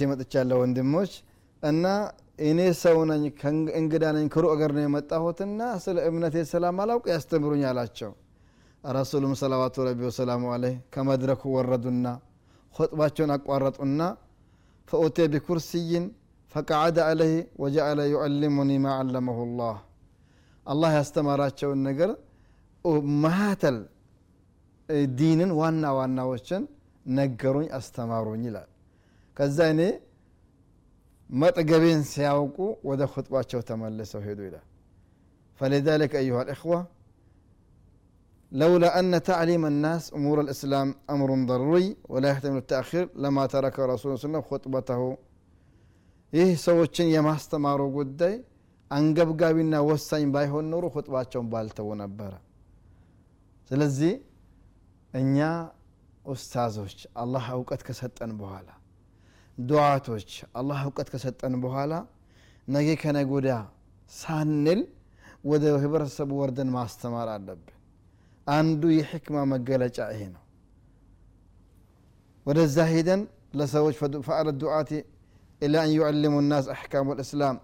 ተመልሼ መጥቻለሁ ወንድሞች። እና እኔ ሰው ነኝ እንግዳ ነኝ ከሩቅ አገር ነው የመጣሁትና ስለ እምነቴ አላውቅ ያስተምሩኝ አላቸው። ረሱሉም ሰላዋቱ ረቢ ወሰላሙ አለይህ ከመድረኩ ወረዱና ኹጥባቸውን አቋረጡና ፈኡቴ ቢኩርስይን ፈቀዓደ አለህ ወጀአለ ዩዕልሙኒ ማ ዓለመሁ ላህ። አላህ ያስተማራቸውን ነገር ማተል ዲንን ዋና ዋናዎችን ነገሩኝ አስተማሩኝ ይላል ከዛ እኔ መጥገቤን ሲያውቁ ወደ ኹጥባቸው ተመልሰው ሄዱ ይላል فلذلك أيها الإخوة لولا أن تعليم الناس أمور الإسلام أمر ضروري ولا يحتمل التأخير لما ترك رسول الله صلى الله عليه وسلم خطبته ይህ ሰዎችን የማስተማሩ ጉዳይ አንገብጋቢና ወሳኝ ባይሆን ኖሮ ሁጥባቸውን ባልተው ነበረ ስለዚህ እኛ ኡስታዞች አላህ እውቀት ከሰጠን በኋላ ዱዓቶች አላህ እውቀት ከሰጠን በኋላ ነገ ከነጎዳ ሳንል ወደ ህብረተሰቡ ወርደን ማስተማር አለብን አንዱ የሕክማ መገለጫ ይሄ ነው ወደዛ ሄደን ለሰዎች ፈአለ ዱዓቲ ኢላ አን ዩዕልሙ ናስ አሕካሙ ልእስላም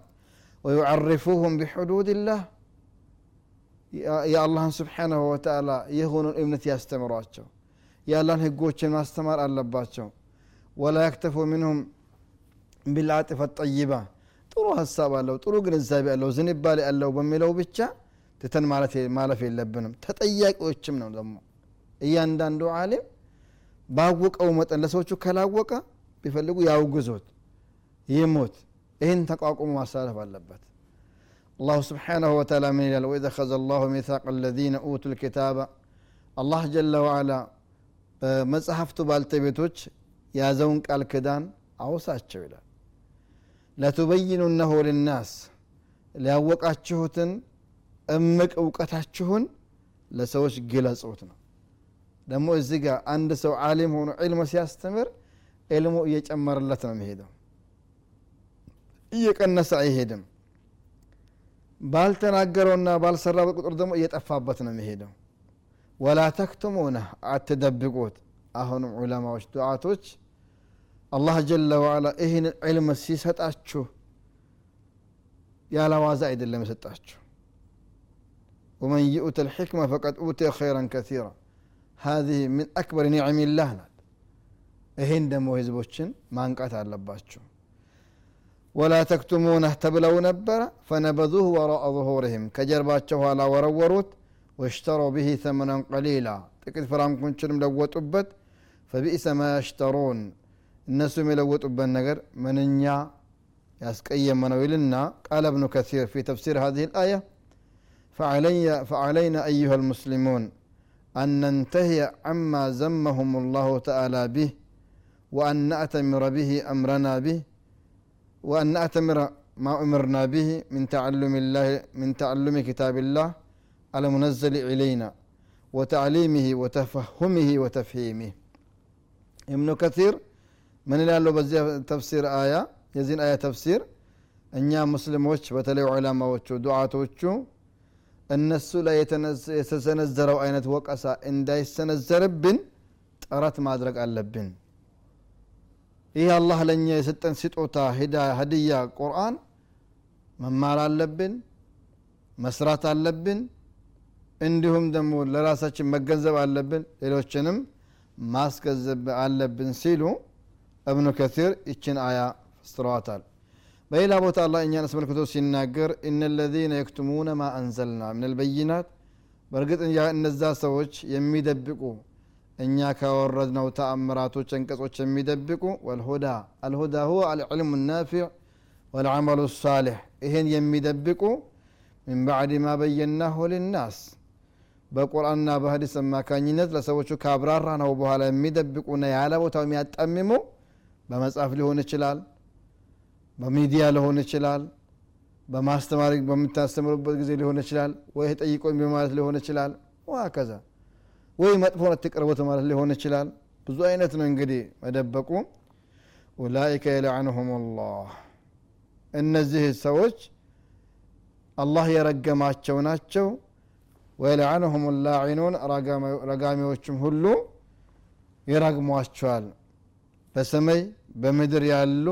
ወዩዓርፉሁም ቢሕዱድ ላህ የአላህን ስብሓናሁ ወተላ የሆኑን እምነት ያስተምሯቸው የአላህን ህጎችን ማስተማር አለባቸው ወላ ያክተፉ ምንሁም ቢልዓጢፈ ጠይባ ጥሩ ሀሳብ አለው ጥሩ ግንዛቤ አለው ዝንባሌ አለው በሚለው ብቻ ትተን ማለፍ የለብንም ተጠያቂዎችም ነው ደግሞ እያንዳንዱ አሊም ባወቀው መጠን ለሰዎቹ ከላወቀ ቢፈልጉ ያውግዞት ይሞት ይህን ተቋቁሞ ማሳለፍ አለበት الله سبحانه وتعالى من إلى وإذا أخذ الله ميثاق الذين أوتوا الكتاب الله جل وعلا መጽሐፍቱ ባልተቤቶች ያዘውን ቃል ክዳን አውሳቸው ይላል። ለቱበይኑነሁ ልናስ ሊያወቃችሁትን እምቅ እውቀታችሁን ለሰዎች ግለጹት ነው። ደግሞ እዚህ ጋር አንድ ሰው አሊም ሆኖ ዕልም ሲያስተምር ዕልሙ እየጨመረለት ነው የሚሄደው። እየቀነሰ አይሄድም። ባልተናገረውና ባልሰራበት ቁጥር ደግሞ እየጠፋበት ነው የሚሄደው። ወላ ተክቱሙነ አትደብቁት። አሁንም ዑለማዎች ዱዓቶች አላህ ጀለ ዋዓላ ይህን ዕልም ሲሰጣችሁ ያለ ዋዛ አይደለም የሰጣችሁ ومن يؤت الحكمة فقد أوتي خيرا كثيرا هذه من أكبر نعم الله ናት ይሄን ደግሞ ህዝቦችን ማንቃት አለባችሁ ولا تكتمونه ተብለው ነበረ فنبذوه وراء ظهورهم ከጀርባቸው ኋላ ወረወሩት واشتروا به ثمنا قليلا ጥቂት ፍራንኮችንም ለወጡበት فبئس ما يشترون እነሱም የለወጡበት ነገር ምንኛ من ነው قال ابن كثير في تفسير هذه الآية فعلي فعلينا أيها المسلمون أن ننتهي عما زمهم الله تعالى به وأن نأتمر به أمرنا به وأن نأتمر ما أمرنا به من تعلم الله من تعلم كتاب الله المنزل إلينا وتعليمه وتفهمه وتفهيمه ابن كثير ምን ይላለው በዚህ ተፍሲር አያ? የዚህን አያ ተፍሲር እኛ ሙስሊሞች በተለይ ዑለማዎቹ ዱዓቶቹ እነሱ ላይ የተሰነዘረው አይነት ወቀሳ እንዳይሰነዘርብን ጥረት ማድረግ አለብን። ይህ አላህ ለእኛ የሰጠን ስጦታ ሂዳ ሀዲያ ቁርአን መማር አለብን መስራት አለብን እንዲሁም ደግሞ ለራሳችን መገንዘብ አለብን ሌሎችንም ማስገንዘብ አለብን ሲሉ እብኑ ከሲር ይችን አያ ፈስረዋታል በሌላ ቦታ አላ እኛን አስመልክቶ ሲናገር እነ ለዚነ የክቱሙነ ማ አንዘልና ምን ልበይናት በእርግጥ እነዛ ሰዎች የሚደብቁ እኛ ካወረድነው ተአምራቶች አንቀጾች የሚደብቁ ወልሁዳ አልሁዳ ሁወ አልዕልሙ ናፊዕ ወልዓመሉ ሳሌሕ ይህን የሚደብቁ ምን ባዕድ ማ በየናሁ ልናስ በቁርአንና በሀዲስ አማካኝነት ለሰዎቹ ካብራራ ነው በኋላ የሚደብቁና ያለ ቦታው የሚያጣምሙ በመጽሐፍ ሊሆን ይችላል በሚዲያ ሊሆን ይችላል በማስተማሪ በምታስተምሩበት ጊዜ ሊሆን ይችላል ወይ ጠይቆኝ በማለት ሊሆን ይችላል ዋከዛ ወይ መጥፎን አትቅርቡት ማለት ሊሆን ይችላል። ብዙ አይነት ነው እንግዲህ መደበቁ። ኡላኢከ የለዕንሁም ላህ እነዚህ ሰዎች አላህ የረገማቸው ናቸው። ወየለዓንሁም ላዒኑን ረጋሚዎችም ሁሉ ይረግሟቸዋል በሰማይ በምድር ያሉ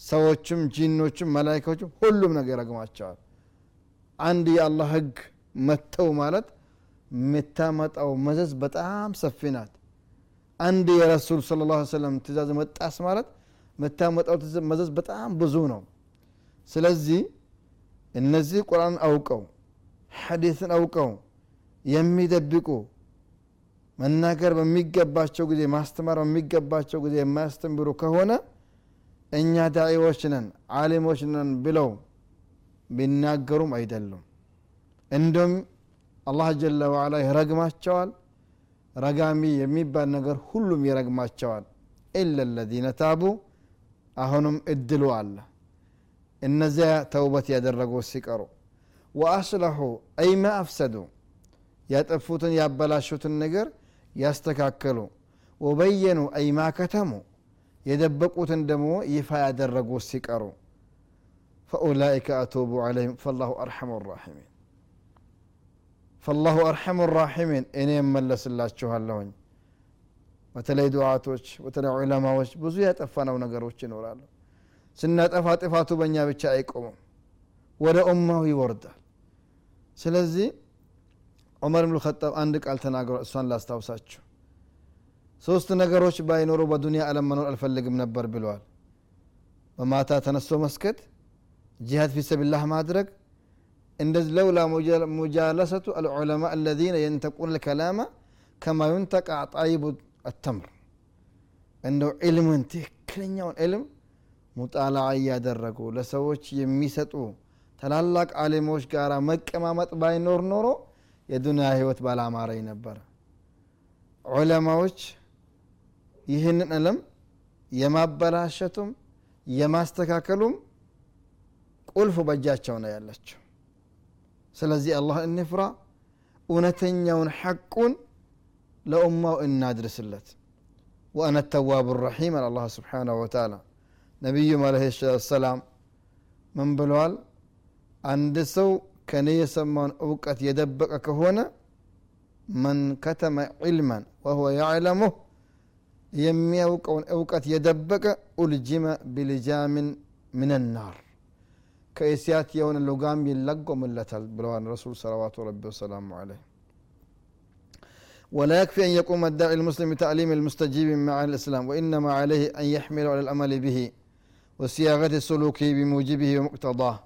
ሰዎችም ጂኖችም መላይካዎችም ሁሉም ነገር ይረግማቸዋል አንድ የአላህ ህግ መተው ማለት የምታመጣው መዘዝ በጣም ሰፊ ናት። አንድ የረሱል ስለ ላ ሰለም ትእዛዝ መጣስ ማለት የምታመጣው መዘዝ በጣም ብዙ ነው። ስለዚህ እነዚህ ቁርአን አውቀው ሐዲስን አውቀው የሚደብቁ መናገር በሚገባቸው ጊዜ ማስተማር በሚገባቸው ጊዜ የማያስተምሩ ከሆነ እኛ ዳዒዎች ነን አሊሞች ነን ብለው ቢናገሩም አይደሉም። እንዲሁም አላህ ጀለ ዋዓላ ይረግማቸዋል። ረጋሚ የሚባል ነገር ሁሉም ይረግማቸዋል። ኢላ ለዚነ ታቡ አሁንም እድሉ አለ። እነዚያ ተውበት ያደረጉ ሲቀሩ ወአስለሑ አይ ማ አፍሰዱ ያጠፉትን ያበላሹትን ነገር ያስተካከሉ። ወበየኑ አይ ማ ከተሙ የደበቁትን ደግሞ ይፋ ያደረጉ ሲቀሩ። ፈኡላይከ አቱቡ ዓለይህም ፈላሁ አርሐሙ ራሒሚን። ፈላሁ አርሐሙ ራሒሚን እኔ እመለስላችኋለሁኝ። በተለይ ዱዓቶች በተለይ ዑለማዎች ብዙ ያጠፋነው ነገሮች ይኖራሉ። ስናጠፋ ጥፋቱ በእኛ ብቻ አይቆምም። ወደ ኡማው ይወርዳል። ስለዚህ ዑመር ብን ኸጣብ አንድ ቃል ተናግሯል። እሷን ላስታውሳችሁ። ሶስት ነገሮች ባይኖሩ በዱንያ አለም መኖር አልፈልግም ነበር ብለዋል። በማታ ተነስቶ መስገድ ጂሃድ ፊ ሰቢላህ ማድረግ እንደዚህ ለውላ ሙጃለሰቱ አልዑለማ አለዚነ የንተቁን ልከላማ ከማ ዩንተቃ ጣይቡ አተምር። እንደው ዕልምን ትክክለኛውን ዕልም ሙጣላ እያደረጉ ለሰዎች የሚሰጡ ታላላቅ አሊሞች ጋር መቀማመጥ ባይኖር ኖሮ የዱንያ ህይወት ባላማረኝ ነበረ ዑለማዎች ይህንን ዕለም የማበላሸቱም የማስተካከሉም ቁልፍ በእጃቸው ነው ያለችው ስለዚህ አላህ እንፍራ እውነተኛውን ሐቁን ለኡማው እናድርስለት ወአነ ተዋቡ ረሒም አለ አላህ ስብሓናሁ ወተዓላ ነቢዩም አለ ሰላም ምን ብለዋል كان يسمون أوقات يدبقك هنا من كتم علما وهو يعلمه يمي أوقات يدبك ألجم بلجام من النار. كيسيات يون اللقام يلقو من لتل بلوان رسول صلوات ربي وسلامه عليه. ولا يكفي أن يقوم الداعي المسلم بتعليم المستجيب مع الإسلام وإنما عليه أن يحمل على الأمل به وصياغة سلوكه بموجبه ومقتضاه.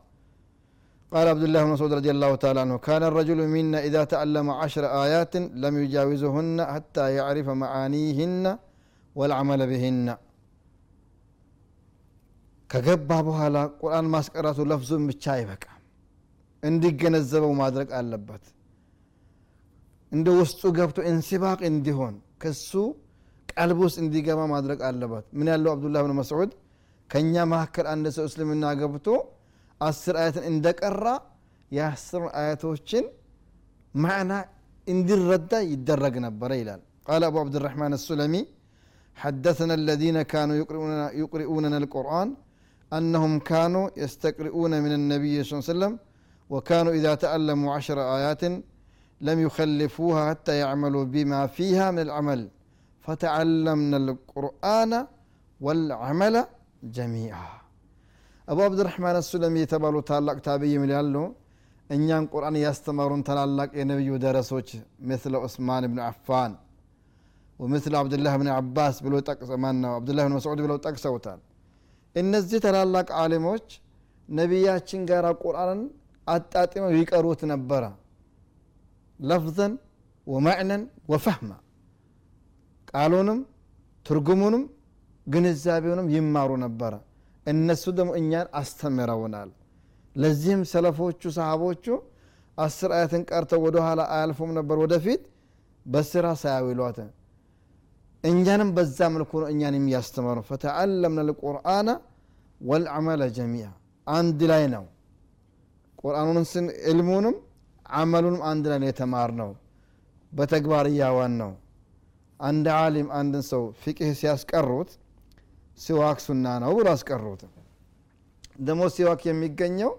قال عبد الله بن مسعود رضي الله تعالى عنه كان الرجل منا إذا تعلم عشر آيات لم يجاوزهن حتى يعرف معانيهن والعمل بهن ከገባ በኋላ ቁርአን ማስቀራቱ ለፍዙን ብቻ አይበቃ እንዲገነዘበው ማድረግ አለበት እንደ ውስጡ ገብቶ እንሲባቅ እንዲሆን ከሱ ቀልብ ውስጥ እንዲገባ ማድረግ አለበት ምን ያለው አብዱላህ ብን መስዑድ ከእኛ መካከል አንድ ሰው እስልምና ገብቶ አስር አያትን እንደቀራ የአስር አያቶችን ማዕና እንዲረዳ ይደረግ ነበረ ይላል ቃል አቡ አብድራሕማን السلمي حدثنا الذين كانوا يقرؤوننا القرآن أنهم كانوا يستقرؤون من النبي صلى الله عليه وسلم وكانوا إذا تعلموا عشر آيات لم يخلفوها حتى يعملوا بما فيها من العمل فتعلمنا القرآن والعمل جميعا አቡ አብድራሕማን አሱለሚ የተባሉ ታላቅ ታብይ ምን ያሉ እኛን ቁርአን ያስተማሩን ታላላቅ የነቢዩ ደረሶች ምስለ ዑስማን ብን አፋን ወምስለ አብድላህ ብን አባስ ብሎ ማን ነው አብዱላህ ብን መስዑድ ብለው ጠቅሰውታል። እነዚህ ታላላቅ አሊሞች ነቢያችን ጋር ቁርአንን አጣጥመው ይቀሩት ነበረ። ለፍዘን ወማዕነን ወፈህማ ቃሉንም ትርጉሙንም ግንዛቤውንም ይማሩ ነበረ እነሱ ደግሞ እኛን አስተምረውናል። ለዚህም ሰለፎቹ ሰሃቦቹ አስር አያትን ቀርተው ወደ ኋላ አያልፉም ነበር። ወደፊት በስራ ሳያዊሏት እኛንም በዛ መልኩ ነው እኛን የሚያስተምሩ። ፈተዓለምና ልቁርአነ ወልዓመለ ጀሚያ አንድ ላይ ነው። ቁርአኑን ስን ዕልሙንም አመሉንም አንድ ላይ ነው የተማር ነው በተግባር እያዋን ነው። አንድ ዓሊም አንድን ሰው ፊቅህ ሲያስቀሩት ሲዋክ ሱና ነው ብሎ አስቀሩት። ደግሞ ሲዋክ የሚገኘው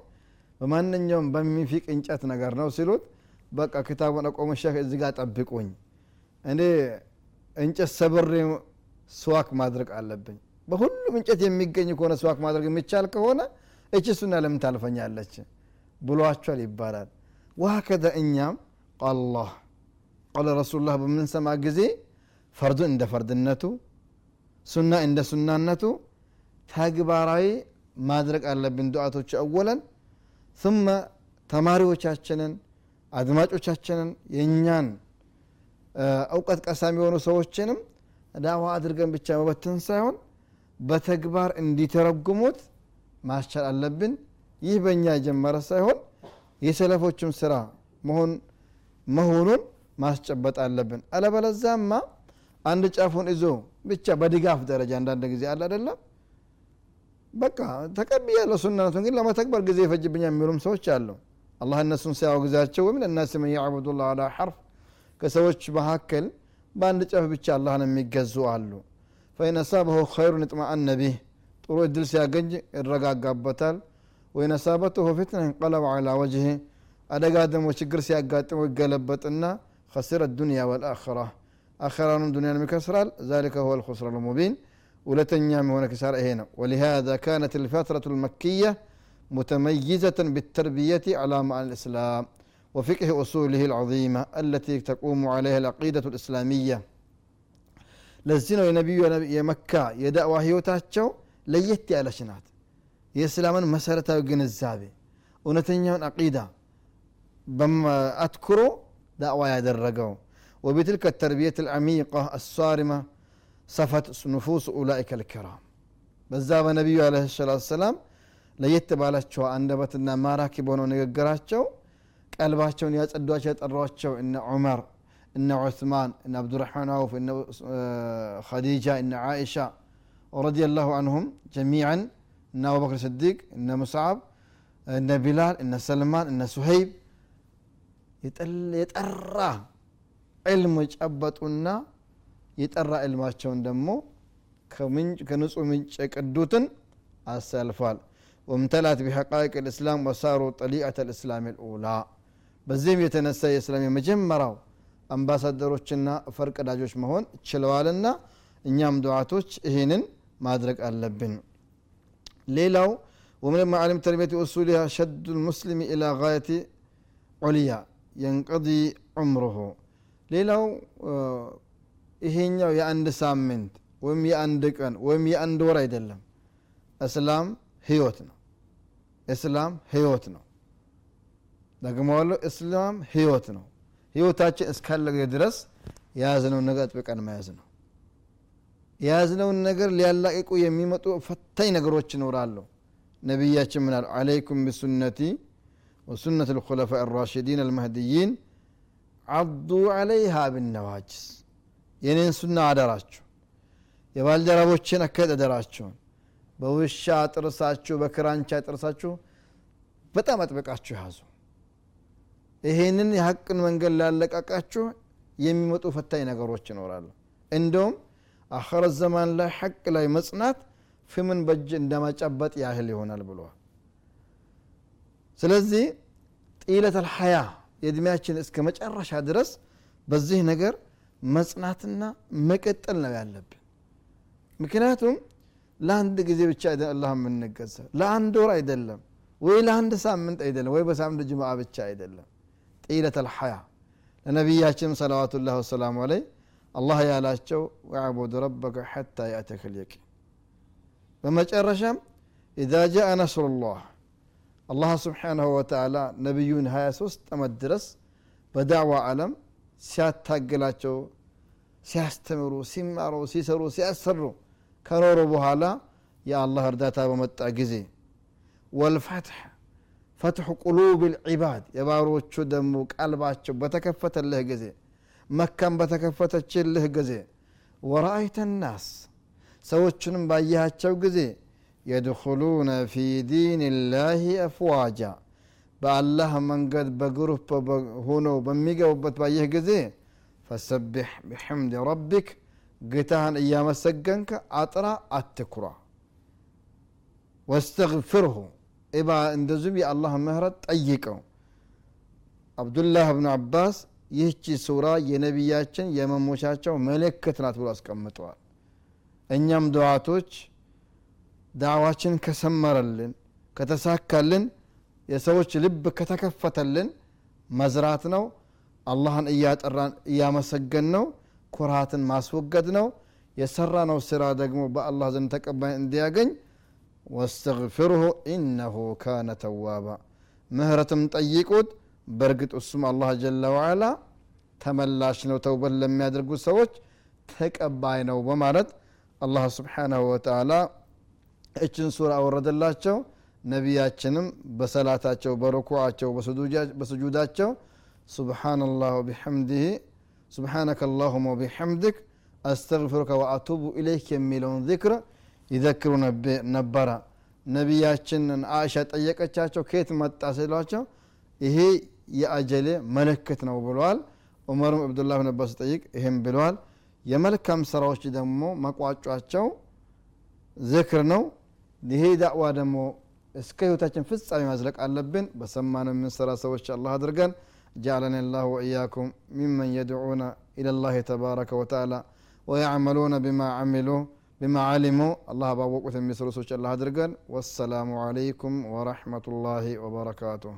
በማንኛውም በሚፊቅ እንጨት ነገር ነው ሲሉት በቃ ክታቡን አቆሙ ሸህ እዚ ጋር ጠብቁኝ እኔ እንጨት ሰብሬ ስዋክ ማድረግ አለብኝ። በሁሉም እንጨት የሚገኝ ከሆነ ስዋክ ማድረግ የሚቻል ከሆነ እች ሱና ለምን ታልፈኛለች? ብሏቸዋል ይባላል። وهكذا እኛም قال الله قال رسول الله በምንሰማ ጊዜ ፈርዱን እንደ ፈርድነቱ ሱና እንደ ሱናነቱ ተግባራዊ ማድረግ አለብን። ዱዓቶች አወለን ثم ተማሪዎቻችንን አድማጮቻችንን የእኛን እውቀት ቀሳሚ የሆኑ ሰዎችንም ዳዋ አድርገን ብቻ መበትን ሳይሆን በተግባር እንዲተረጉሙት ማስቻል አለብን። ይህ በእኛ የጀመረ ሳይሆን የሰለፎችም ስራ መሆኑን ማስጨበጥ አለብን። አለበለዛማ አንድ ጫፉን ይዞ ብቻ በድጋፍ ደረጃ አንዳንድ ጊዜ አለ አደለም በቃ ተቀብያለሁ ሱናነቱን ግን ለመተግበር ጊዜ ይፈጅብኛ የሚሉም ሰዎች አሉ አላህ እነሱን ሲያወግዛቸው ወምን እናስ ምን ያዕቡዱ ላ አላ ሐርፍ ከሰዎች መካከል በአንድ ጨፍ ብቻ አላህን የሚገዙ አሉ ፈኢን አሳበሁ ኸይሩን ይጥማአነ ቢህ ጥሩ እድል ሲያገኝ ይረጋጋበታል ወይን አሳበትሁ ፊትና እንቀለብ አላ ወጅህ አደጋ ደግሞ ችግር ሲያጋጥመው ይገለበጥና خسر الدنيا والآخرة آخران دنيا مكسرال ذلك هو الخسران المبين ولتنيام هنا كسار هنا ولهذا كانت الفترة المكية متميزة بالتربية على معنى الإسلام وفقه أصوله العظيمة التي تقوم عليها العقيدة الإسلامية لزينو የነቢዩ የመካ የዳዕዋ ህይወታቸው ለየት ያለች ናት የእስላምን መሰረታዊ ግንዛቤ እውነተኛውን አቂዳ አትኩሮ ዳዕዋ ያደረገው وبتلك التربية العميقة الصارمة صفت نفوس أولئك الكرام በዛ በነቢዩ አለ ሰላት ሰላም ለየት ባላቸው አንደበትና ማራኪ በሆነው ንግግራቸው ቀልባቸውን ያጸዷቸው ያጠሯቸው እነ ዑመር እነ ዑስማን እነ አብዱራሕማን አውፍ እነ ኸዲጃ እነ ዓኢሻ ረዲ ላሁ አንሁም ጀሚዓን እነ አቡበክር ስዲቅ እነ ሙስዓብ እነ ቢላል እነ ሰልማን እነ ሱሀይብ የጠራ ዕልም ጨበጡና የጠራ ዕልማቸውን ደግሞ ከንጹህ ምንጭ የቀዱትን አሳልፏል ወምተላት ቢሐቃይቅ ልእስላም ወሳሩ ጠሊአት ልእስላም ልኡላ በዚህም የተነሳ የእስላም የመጀመሪያው አምባሳደሮችና ፈርቀዳጆች መሆን ችለዋልና እኛም ዱዓቶች ይህንን ማድረግ አለብን ሌላው ومن معالم تربية أصولها شد المسلم إلى غاية عليا ينقضي عمره ሌላው ይሄኛው የአንድ ሳምንት ወይም የአንድ ቀን ወይም የአንድ ወር አይደለም። እስላም ህይወት ነው። እስላም ህይወት ነው። ደግመዋለሁ እስላም ህይወት ነው። ህይወታችን እስካለ ድረስ የያዝነውን ነገር አጥብቀን መያዝ ነው። የያዝነውን ነገር ሊያላቅቁ የሚመጡ ፈታኝ ነገሮች ይኖራሉ። ነቢያችን ምናል አለይኩም ቢሱነቲ ወሱነት ልኩለፋ ራሽዲን አልመህድይን አዱ አለይሃ ብነዋጅስ የኔን ሱና አደራችሁ የባልደረቦችን አካሄድ አደራችሁን በውሻ ጥርሳችሁ በክራንቻ ጥርሳችሁ በጣም አጥብቃችሁ ያዙ። ይሄንን የሀቅን መንገድ ላለቃቃችሁ የሚመጡ ፈታኝ ነገሮች ይኖራሉ። እንደውም አኸረ ዘማን ላይ ሐቅ ላይ መጽናት ፍምን በእጅ እንደማጨበጥ ያህል ይሆናል ብለዋል። ስለዚህ ጢለት አልሐያ የእድሜያችን እስከ መጨረሻ ድረስ በዚህ ነገር መጽናትና መቀጠል ነው ያለብን። ምክንያቱም ለአንድ ጊዜ ብቻ አላህ የምንገዛ ለአንድ ወር አይደለም ወይ ለአንድ ሳምንት አይደለም ወይ በሳምንት ጅምዓ ብቻ አይደለም። ጢለት አልሐያ ለነቢያችንም ሰለዋቱላህ ወሰላሙ አለይ አላህ ያላቸው ወዕቡድ ረበከ ሐታ ያእተከ ልየቂን በመጨረሻም ኢዛ ጃአ ነስሩላህ አላህ ስብሓንሁ ወተዓላ ነቢዩን 23 ዓመት ድረስ በዳዕዋ ዓለም ሲያታግላቸው ሲያስተምሩ ሲማሩ ሲሰሩ ሲያሰሩ ከኖሩ በኋላ የአላህ እርዳታ በመጣ ጊዜ ወልፈትሕ ፈትሑ ቁሉብ ልዒባድ የባሮቹ ደግሞ ቀልባቸው በተከፈተልህ ጊዜ መካም በተከፈተችልህ ጊዜ ወረአይተ ናስ ሰዎቹንም ባየሃቸው ጊዜ የድኹሉነ ፊ ዲን ላህ አፍዋጃ በአላህ መንገድ በግሩፕ ሆነው በሚገቡበት ባየህ ጊዜ ፈሰቢሕ ብሕምድ ረቢክ ጌታህን እያመሰገንከ አጥራ አትኩራ ወስተግፍርሁ ኢባ እንደዚሁም የአላህ ምህረት ጠይቀው አብዱላህ ብኑ አባስ ይህቺ ሱራ የነቢያችን የመሞቻቸው ምልክት ናት ብሎ አስቀምጠዋል እኛም ድዋቶች ዳዕዋችን ከሰመረልን ከተሳካልን የሰዎች ልብ ከተከፈተልን መዝራት ነው። አላህን እያጠራን እያመሰገን ነው። ኩርሃትን ማስወገድ ነው። የሰራ ነው ስራ ደግሞ በአላህ ዘንድ ተቀባይ እንዲያገኝ ወስተግፊርሁ ኢነሁ ካነ ተዋባ። ምህረትም ጠይቁት። በእርግጥ እሱም አላህ ጀለ ዋዓላ ተመላሽ ነው ተውበት ለሚያደርጉት ሰዎች ተቀባይ ነው በማለት አላህ ስብሓናሁ ወተዓላ እችን ሱራ አወረደላቸው። ነቢያችንም በሰላታቸው በርኩዓቸው በስጁዳቸው ሱብሓነላህ ወቢሐምድህ ሱብሓነከ አላሁመ ወቢሐምድክ አስተግፊሩከ ወአቱቡ ኢለይክ የሚለውን ዚክር ይዘክሩ ነበረ። ነቢያችንን አእሻ ጠየቀቻቸው። ከየት መጣ ሲሏቸው ይሄ የአጀሌ መለክት ነው ብለዋል። ዑመርም አብዱላህ ብን አባስ ጠይቅ ይህም ብለዋል። የመልካም ስራዎች ደግሞ መቋጫቸው ዝክር ነው ይሄ ዳዕዋ ደግሞ እስከ ህይወታችን ፍጻሜ ማዝለቅ አለብን በሰማነው የምንሰራ ሰዎች አላህ አድርገን جعلني الله وإياكم ممن يدعون إلى الله تبارك وتعالى ويعملون بما عملوا بما علموا الله باوقت المسر سوش الله درقن والسلام عليكم ورحمة الله وبركاته